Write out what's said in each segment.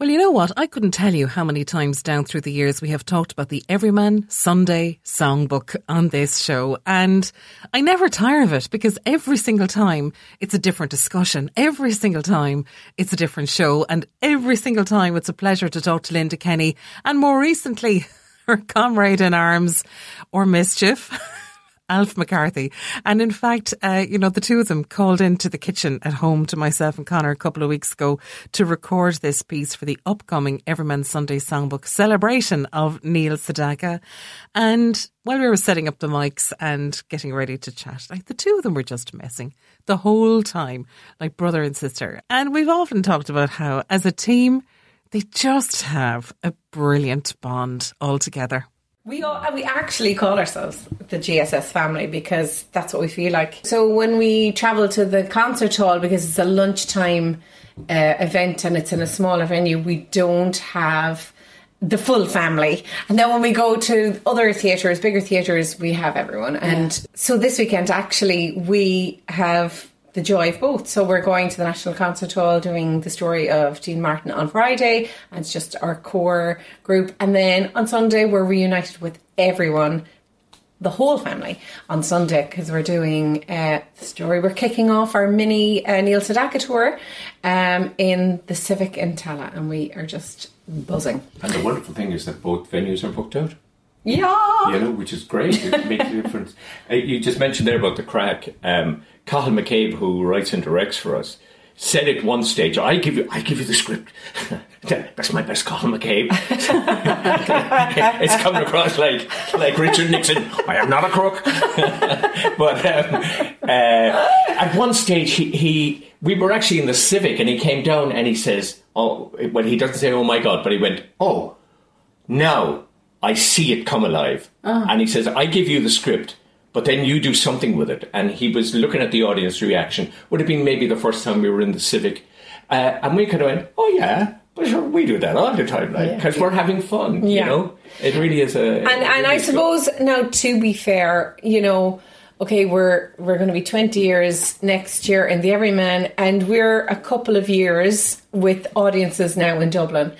Well, you know what? I couldn't tell you how many times down through the years we have talked about the Everyman Sunday Songbook on this show. And I never tire of it because every single time it's a different discussion. Every single time it's a different show. And every single time it's a pleasure to talk to Linda Kenny. And more recently, her comrade in arms or mischief. Alf McCarthy. And in fact, uh, you know, the two of them called into the kitchen at home to myself and Connor a couple of weeks ago to record this piece for the upcoming Everyman Sunday Songbook celebration of Neil Sedaka. And while we were setting up the mics and getting ready to chat, like the two of them were just messing the whole time, like brother and sister. And we've often talked about how as a team, they just have a brilliant bond altogether. We all, we actually call ourselves the GSS family because that's what we feel like. So when we travel to the concert hall because it's a lunchtime uh, event and it's in a smaller venue, we don't have the full family. And then when we go to other theatres, bigger theatres, we have everyone. And so this weekend, actually, we have the joy of both. So we're going to the National Concert Hall doing the story of Dean Martin on Friday, and it's just our core group. And then on Sunday, we're reunited with everyone. The whole family on Sunday because we're doing uh, the story. We're kicking off our mini uh, Neil Sedaka tour um, in the Civic in Tallaght, and we are just buzzing. And the wonderful thing is that both venues are booked out. Yeah, You know, which is great. It makes a difference. Uh, You just mentioned there about the crack. Um, Cathal McCabe, who writes and directs for us, said at one stage, "I give you, I give you the script. That's my best Cathal McCabe." it's coming across like like Richard Nixon. I am not a crook. but um, uh, at one stage, he, he we were actually in the Civic, and he came down and he says, "Oh, well, he doesn't say, oh my god,' but he went, oh." Now I see it come alive. And he says, I give you the script, but then you do something with it. And he was looking at the audience reaction. Would have been maybe the first time we were in the Civic. Uh, and we kind of went, oh yeah, but sure, we do that all the time, like, because we're having fun, you know? It really is a. and and I suppose now to be fair, you know, okay, we're we're going to be twenty years next year in the Everyman, and we're a couple of years with audiences now in Dublin,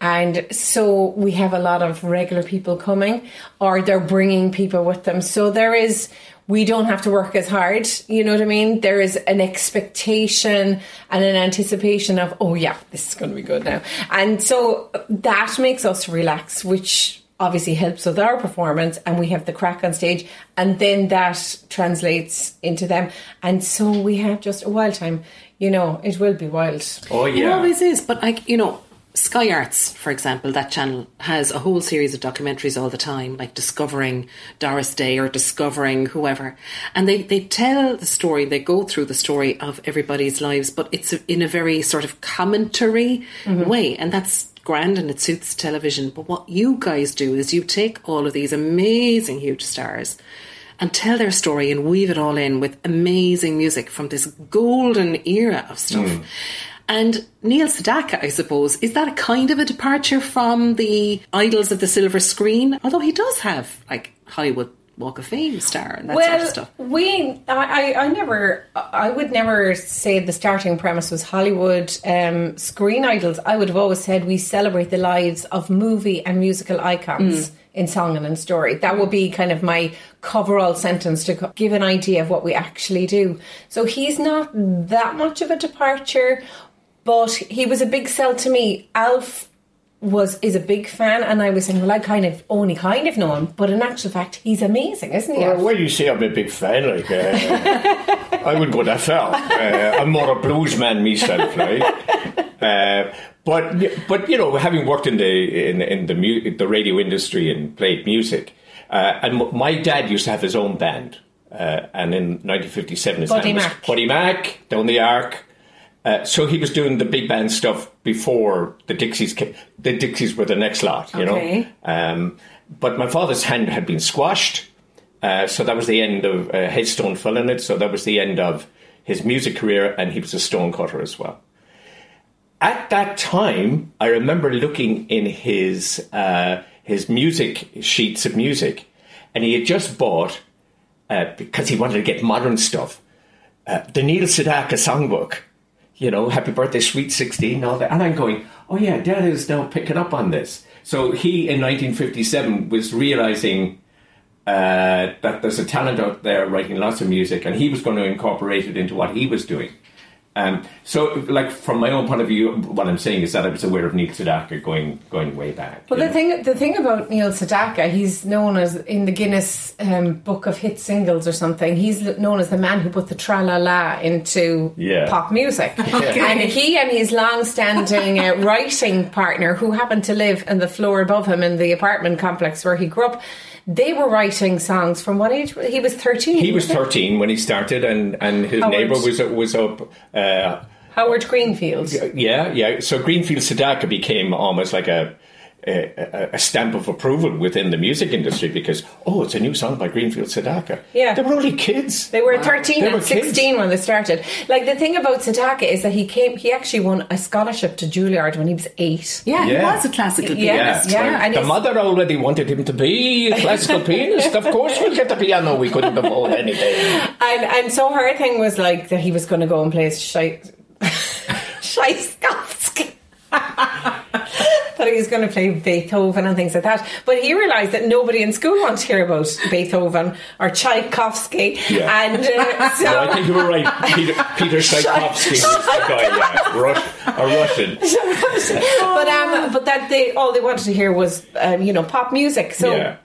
and so we have a lot of regular people coming, or they're bringing people with them. So there is. We don't have to work as hard, you know what I mean? There is an expectation and an anticipation of, oh yeah, this is going to be good now. And so that makes us relax, which obviously helps with our performance and we have the crack on stage and then that translates into them. And so we have just a wild time. You know it will be wild. Oh, yeah It yeah. always is, but like you know, Sky Arts, for example, that channel has a whole series of documentaries all the time, like discovering Doris Day or discovering whoever, and they they tell the story, they go through the story of everybody's lives, but it's in a very sort of commentary mm-hmm. way, and that's grand and it suits television. But what you guys do is you take all of these amazing huge stars and tell their story and weave it all in with amazing music from this golden era of stuff. Hmm. And Neil Sedaka, I suppose, is that a kind of a departure from the idols of the silver screen? Although he does have like Hollywood Walk of Fame star and that well sort of stuff. we I, I never i would never say the starting premise was hollywood um, screen idols i would have always said we celebrate the lives of movie and musical icons in song and in story that would be kind of my coverall sentence to give an idea of what we actually do so he's not that much of a departure but he was a big sell to me. Alf was is a big fan, and I was saying, well, I kind of only kind of know him, but in actual fact, he's amazing, isn't he? Well, well, you say I'm a big fan, like, uh, I wouldn't go that far. Uh, I'm more a blues man myself, right? Uh, but, but you know, having worked in the in, in the mu- the radio industry and played music, uh, and m- my dad used to have his own band, uh, and in 1957, his Buddy name was Mac. Buddy Mac down the Arc. Uh, so he was doing the big band stuff before the Dixies. Came. The Dixies were the next lot, you Okay. know. Um, but my father's hand had been squashed, uh, so that was the end of uh, headstone fell in it. So that was the end of his music career, and he was a stonecutter as well. At that time, I remember looking in his uh, his music sheets of music, and he had just bought uh, because he wanted to get modern stuff. Uh, the Neil Sedaka songbook, you know, Happy Birthday, Sweet Sixteen, all that, and I'm going, oh yeah, Dad is now picking up on this. So he, in 1957, was realizing uh, that there's a talent out there writing lots of music, and he was going to incorporate it into what he was doing. Um, so, like from my own point of view, what I'm saying is that I was aware of Neil Sedaka going going way back. Well, the know. thing the thing about Neil Sedaka, he's known as in the Guinness um, Book of Hit Singles or something. He's known as the man who put the tra la la into Yeah. pop music, and he and his long-standing uh, writing partner, who happened to live in the floor above him in the apartment complex where he grew up, they were writing songs from what age? He was thirteen. he was 13 when he started, and, and his Howard. neighbour was was up. Uh, Howard Greenfield. yeah, yeah. So Greenfield Sedaka became almost like a, a a stamp of approval within the music industry because oh, it's a new song by Greenfield Sedaka. Yeah. they were only kids. They were 13 They and were kids. 16 when they started. Like the thing about Sedaka is that he came, he actually won a scholarship to Juilliard when he was eight. Yeah, he was a classical Yeah. pianist. yeah. and the his- mother already wanted him to be a classical pianist. Of course, we'll get the piano. We couldn't afford anything. And and so her thing was like that he was going to go and play Shai- Tchaikovsky. that he was going to play Beethoven and things like that. But he realised that nobody in school wanted to hear about Beethoven or Tchaikovsky. Yeah. And uh, so. No, I think you were right. Peter, Peter Tchaikovsky was the guy, yeah, Rush, a Russian. but um, but that they all they wanted to hear was um, you know pop music. So Yeah.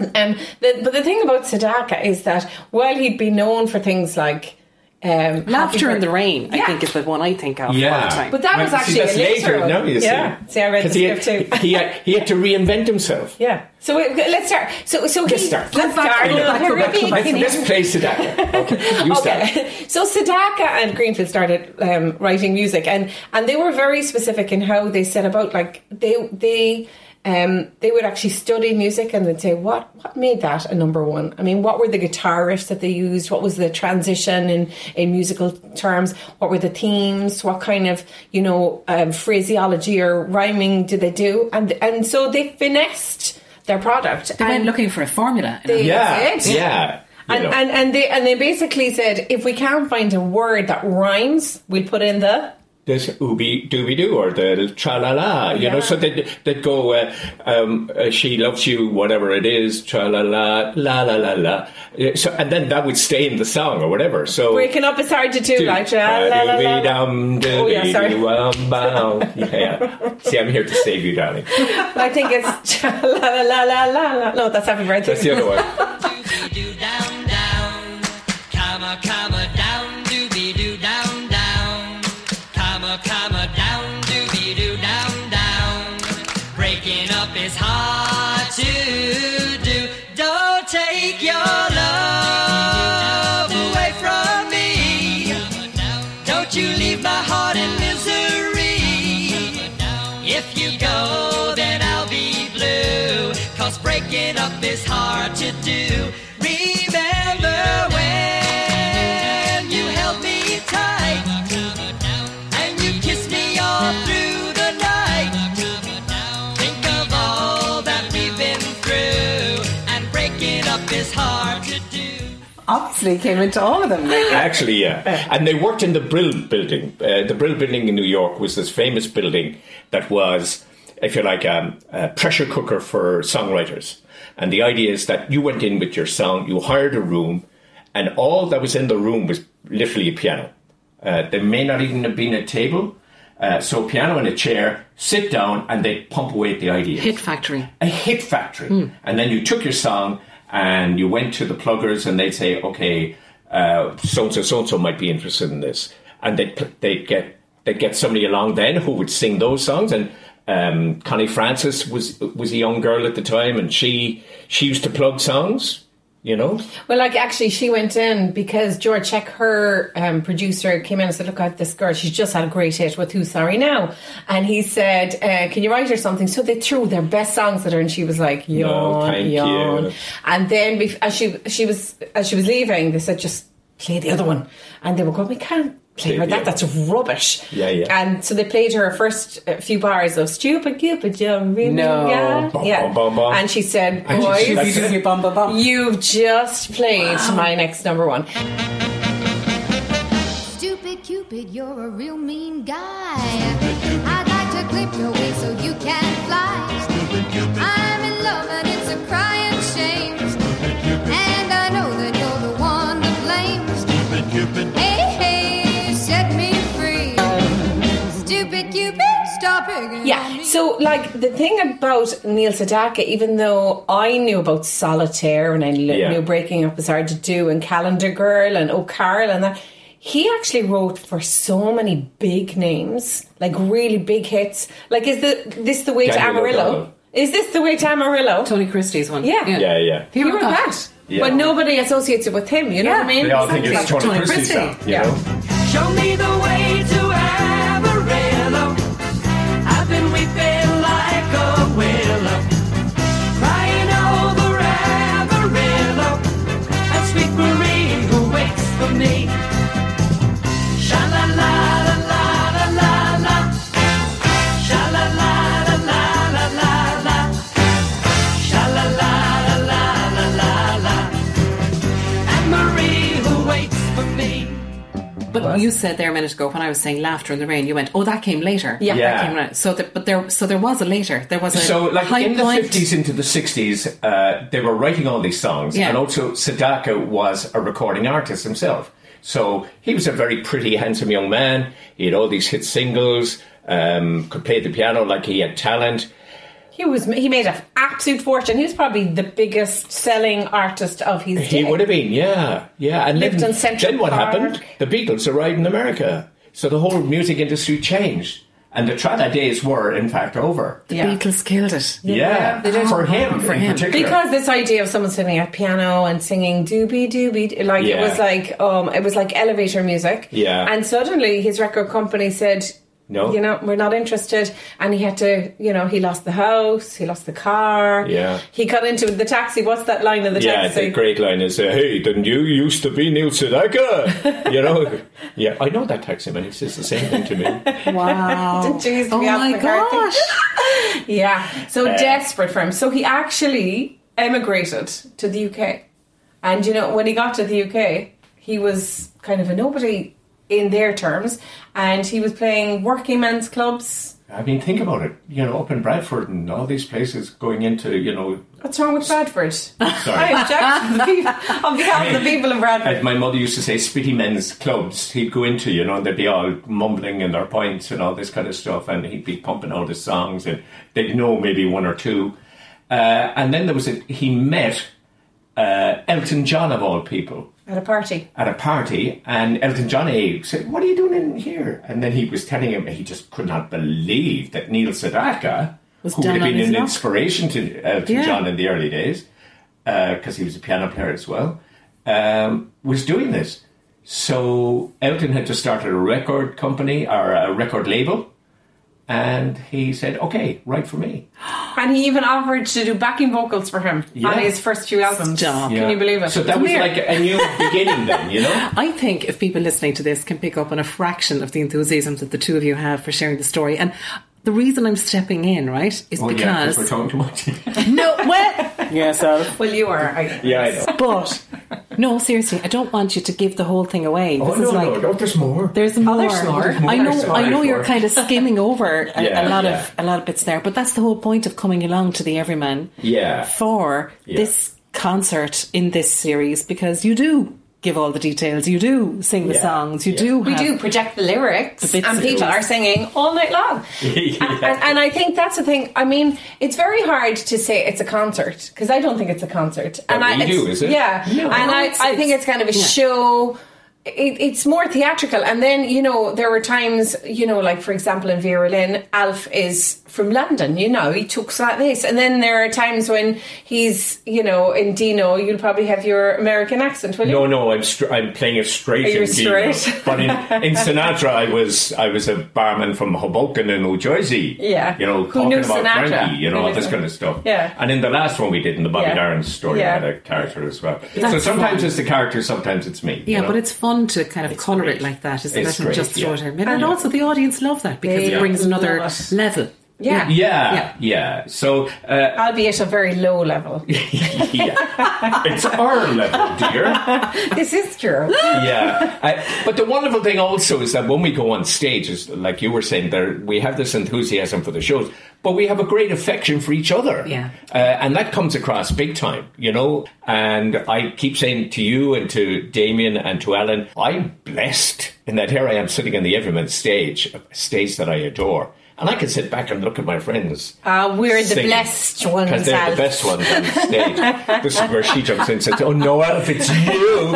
Um, the, but the thing about Sedaka is that while he'd be known for things like um, Laughter in the Bir- Rain, I think, is the one I think of all Yeah. the time. But that was Well, see, actually that's a later. later. one. now you yeah. see. See, I read the 'Cause he had, script too. he, had, he had to reinvent himself. yeah. So wait, let's start. So so Let's he, start. Let's Go back, start. go back, go back, go back. Let's, let's play Sedaka. Okay, you start. So Sedaka and Greenfield started um, writing music, and and they were very specific in how they set about. Like they they um, they would actually study music, and they'd say what what made that a number one. I mean, what were the guitar riffs that they used? What was the transition in in musical terms? What were the themes? What kind of you know um, phraseology or rhyming did they do? And and so they finessed their product. They went looking for a formula. They- Yeah, That's it. yeah. you and, know. and and they and they basically said if we can't find a word that rhymes, we'll put in the this ooby dooby doo or the tra la la, you know, Yeah. so they'd, they'd go, uh, um, uh, she loves you, whatever it is, tra la la, la la la la. So, and then that would stay in the song or whatever. So, breaking up is hard to do. Like la, la, la, la. Oh, yeah, sorry. yeah. See, I'm here to save you, darling. I think it's la la la la la la. No, that's happy birthday. That's the other one. Cause breaking up is hard to do. Remember when you held me tight and you kissed me all through the night. Think of all that we've been through, and breaking up is hard to do. Obviously, came into all of them. Actually, yeah. And they worked in the Brill building. Uh, the Brill building in New York was this famous building that was, if you like, um, a pressure cooker for songwriters. And the idea is that you went in with your song, you hired a room, and all that was in the room was literally a piano. Uh, there may not even have been a table. Uh, so piano and a chair, sit down, and they pump away at the ideas. Hit factory. a hit factory. And then you took your song and you went to the pluggers and they'd say, okay, so and so, so and so might be interested in this. And they'd, they'd get they'd get somebody along then who would sing those songs. And um, Connie Francis was was a young girl at the time, and she she used to plug songs. You know, Well, like actually, she went in because George Scheck, her um, producer, came in and said, "Look, at this girl. She's just had a great hit with Who's Sorry Now," and he said, uh, "Can you write her something?" So they threw their best songs at her, and she was like, "Yawn, thank yawn." you. And then, as she she was as she was leaving, they said, "Just play the other one," and they were going, "We can't." Play her that. That's rubbish. Yeah, yeah. And so they played her first uh, few bars of "Stupid Cupid, Young Really No. Young." Bum, yeah. bum, bum, bum. And she said, And she- "Boys, she likes it. bum, bum, bum. You've just played my next number one. Stupid Cupid, you're a real mean guy. I'd like to clip your wings so you can fly. I'm in love and it's a crying shame. And I know that you're the one to blame. Hey, hey, Yeah. So, like, the thing about Neil Sedaka, even though I knew about Solitaire and I knew, Yeah. knew Breaking Up was hard to do and Calendar Girl and Oh Carol and that, he actually wrote for so many big names, like really big hits. Like, is the, this the way to Amarillo? O'Donnell. Is this the way to Amarillo? Tony Christie's one. Yeah. yeah, yeah. He wrote that. Yeah. But nobody associates it with him, you know what I mean? They all think it's Tony, Tony Christie's Christie. song. You Yeah. know? Show me the way to Amarillo. But said there a minute ago when I was saying laughter in the rain, you went, "Oh, that came later." Yeah. Yeah. that came later. So, there, but there, so there was a later. There was a So, like high in the point. fifties into the sixties, uh, they were writing all these songs, Yeah. and also Sedaka was a recording artist himself. So he was a very pretty, handsome young man. He had all these hit singles. Um, could play the piano like he had talent. He was he made an absolute fortune. He was probably the biggest selling artist of his day. He would have been, yeah, yeah. And Lived then, in Central then what Park. happened? The Beatles arrived in America, so the whole music industry changed, and the Trada days were, in fact, over. the Yeah. Beatles killed it. Yeah, they did. for him, For in him. particular. because this idea of someone sitting at piano and singing doobie doobie like it was like um it was like elevator music Yeah. and suddenly his record company said No. you know we're not interested and he had to you know he lost the house he lost the car Yeah. he got into the taxi what's that line in the Yeah, taxi the great line is, uh, "Hey, didn't you used to be Neil Sedaka?" you know, yeah, I know that taxi man. He says the same thing to me. Wow! Didn't you used to oh be my McCarthy? gosh! Yeah, so Uh, desperate for him. So he actually emigrated to the UK. And you know, when he got to the UK, he was kind of a nobody in their terms. And he was playing working men's clubs. I mean, think about it. You know, up in Bradford and all these places going into, you know, What's wrong with Bradford? I sorry. object to the people, on behalf of the people of Bradford. my mother used to say, spitty men's clubs. He'd go into, you know, and they'd be all mumbling in their points and all this kind of stuff, and he'd be pumping out his songs, and they'd know maybe one or two. Uh, and then there was a, he met uh, Elton John of all people At a party. at a party, and Elton John eh, said, "What are you doing in here?" And then he was telling him he just could not believe that Neil Sedaka, Was who would have been an luck. inspiration to Elton Yeah. John in the early days, because he was a piano player as well, um, was doing this. So Elton had just started a record company or a record label, and he said, "Okay, write for me." And he even offered to do backing vocals for him Yeah. on his first few albums. Stop. Can you believe it? So that was like a new beginning, then, you know. I think if people listening to this can pick up on a fraction of the enthusiasm that the two of you have for sharing the story, and the reason I'm stepping in, right, is Oh yeah, because because we're talking too much. no, well, yes, Well, you are. I, yeah, I know. but no, seriously, I don't want you to give the whole thing away. Oh This no, is like no, no, there's more. There's oh, more. there's more. There's more. I know. There's more. I know you're kind of skimming over a, Yeah, a lot yeah. of a lot of bits there, but that's the whole point of coming along to the Everyman. Yeah. For Yeah. this concert in this series because you do give all the details. You do sing the Yeah. songs. You Yeah. do. We do project the lyrics, The and people it. are singing all night long. Yeah. and, and, and I think that's the thing. I mean, it's very hard to say it's a concert because I don't think it's a concert. and I, do, is it? Yeah, No. and I, I think it's kind of a show. It, it's more theatrical, and then you know there were times, you know, like for example in Vera Lynn, Alf is from London. You know, he talks like this, and then there are times when he's, you know, in Dino. You'll probably have your American accent, will you? No, no, I'm str- I'm playing it straight. Are you in Dino. straight? But in, in Sinatra, I was I was a barman from Hoboken in New Jersey. Yeah. you know, Who talking knew about Sinatra? Frankie, you know, all this kind of stuff. Yeah. and in the last one we did in the Bobby Yeah. Darin story, Yeah. I had a character as well. so sometimes fun. it's the character, sometimes it's me. you Yeah, know? but it's fun to kind of It's colour great. it like that, isn't It's it? And great, just throw yeah. it in. And also the audience love that because They it brings another love it. level. Yeah. yeah, yeah. So. Uh, albeit a very low level. yeah, it's our level, dear. this is true. yeah. Uh, but the wonderful thing also is that when we go on stage, is like you were saying, there we have this enthusiasm for the shows, but we have a great affection for each other. Yeah. Uh, and that comes across big time, you know. And I keep saying to you and to Damien and to Alan, I'm blessed in that here I am sitting on the Everyman stage, a stage that I adore. And I can sit back and look at my friends. Uh, we're the blessed ones, Because they're Alf. the best ones on stage. this is where she jumps in and says, Oh no, Alf, it's you.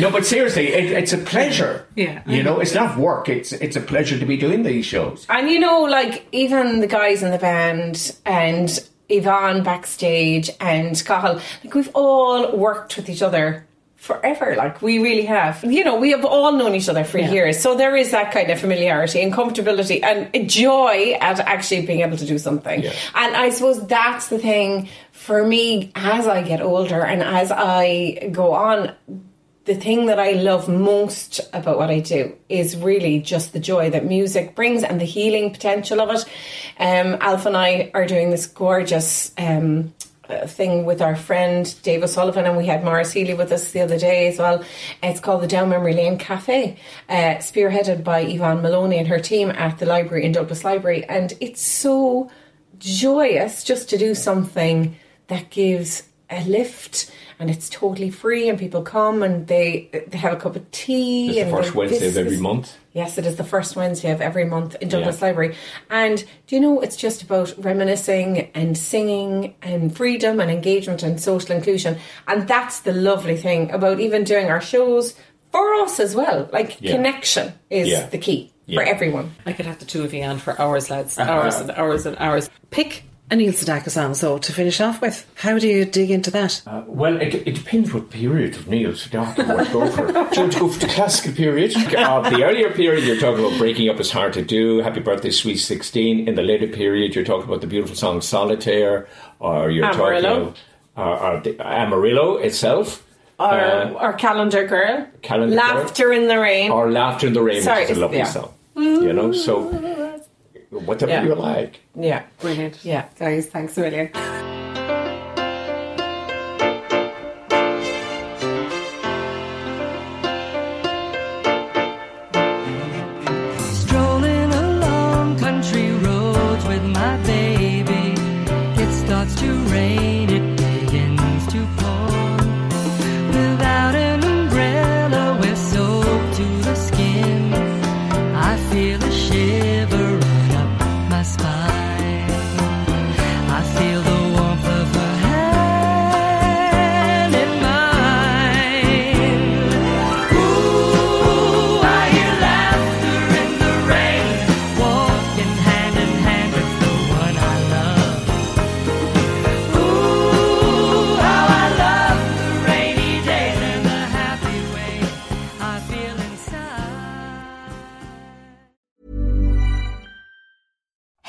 no, but seriously, it, it's a pleasure. Yeah. You know, it's not work, it's it's a pleasure to be doing these shows. And you know, like even the guys in the band and Yvonne backstage and Cahill, like we've all worked with each other forever. Like we really have. You know, we have all known each other for Yeah. years. So there is that kind of familiarity and comfortability and joy at actually being able to do something. Yeah. And I suppose that's the thing for me as I get older and as I go on the thing that I love most about what I do is really just the joy that music brings and the healing potential of it. Um, Alf and I are doing this gorgeous um, thing with our friend Dave O'Sullivan, and we had Morris Healy with us the other day as well. It's called the Down Memory Lane Cafe, uh, spearheaded by Yvonne Maloney and her team at the library in Douglas Library. And it's so joyous just to do something that gives a lift and it's totally free and people come and they they have a cup of tea It's the first Wednesday of every is- month. Yes, it is the first Wednesday of every month in Douglas Yeah. Library. And do you know, it's just about reminiscing and singing and freedom and engagement and social inclusion. And that's the lovely thing about even doing our shows for us as well. Like, Yeah. connection is Yeah. the key for everyone. I could have the two of you on for hours, lads. Uh-huh. Hours and hours and hours. Pick a Neil Sedaka song, so to finish off with. How do you dig into that? Uh, well, it, it depends what period of Neil Sedaka you want to go for. Do you want to go for the classical period? Uh, the earlier period, you're talking about Breaking Up is Hard to Do, Happy Birthday, Sweet 16. In the later period, you're talking about the beautiful song Solitaire, or you're Amarillo. talking uh, or Amarillo itself. Or, uh, or Calendar Girl. Calendar Girl. Laughter in the Rain. or Laughter in the Rain, Sorry, which is a lovely yeah. song. You know, so whatever Yeah. you like. yeah. Brilliant. Yeah. Guys, thanks a million.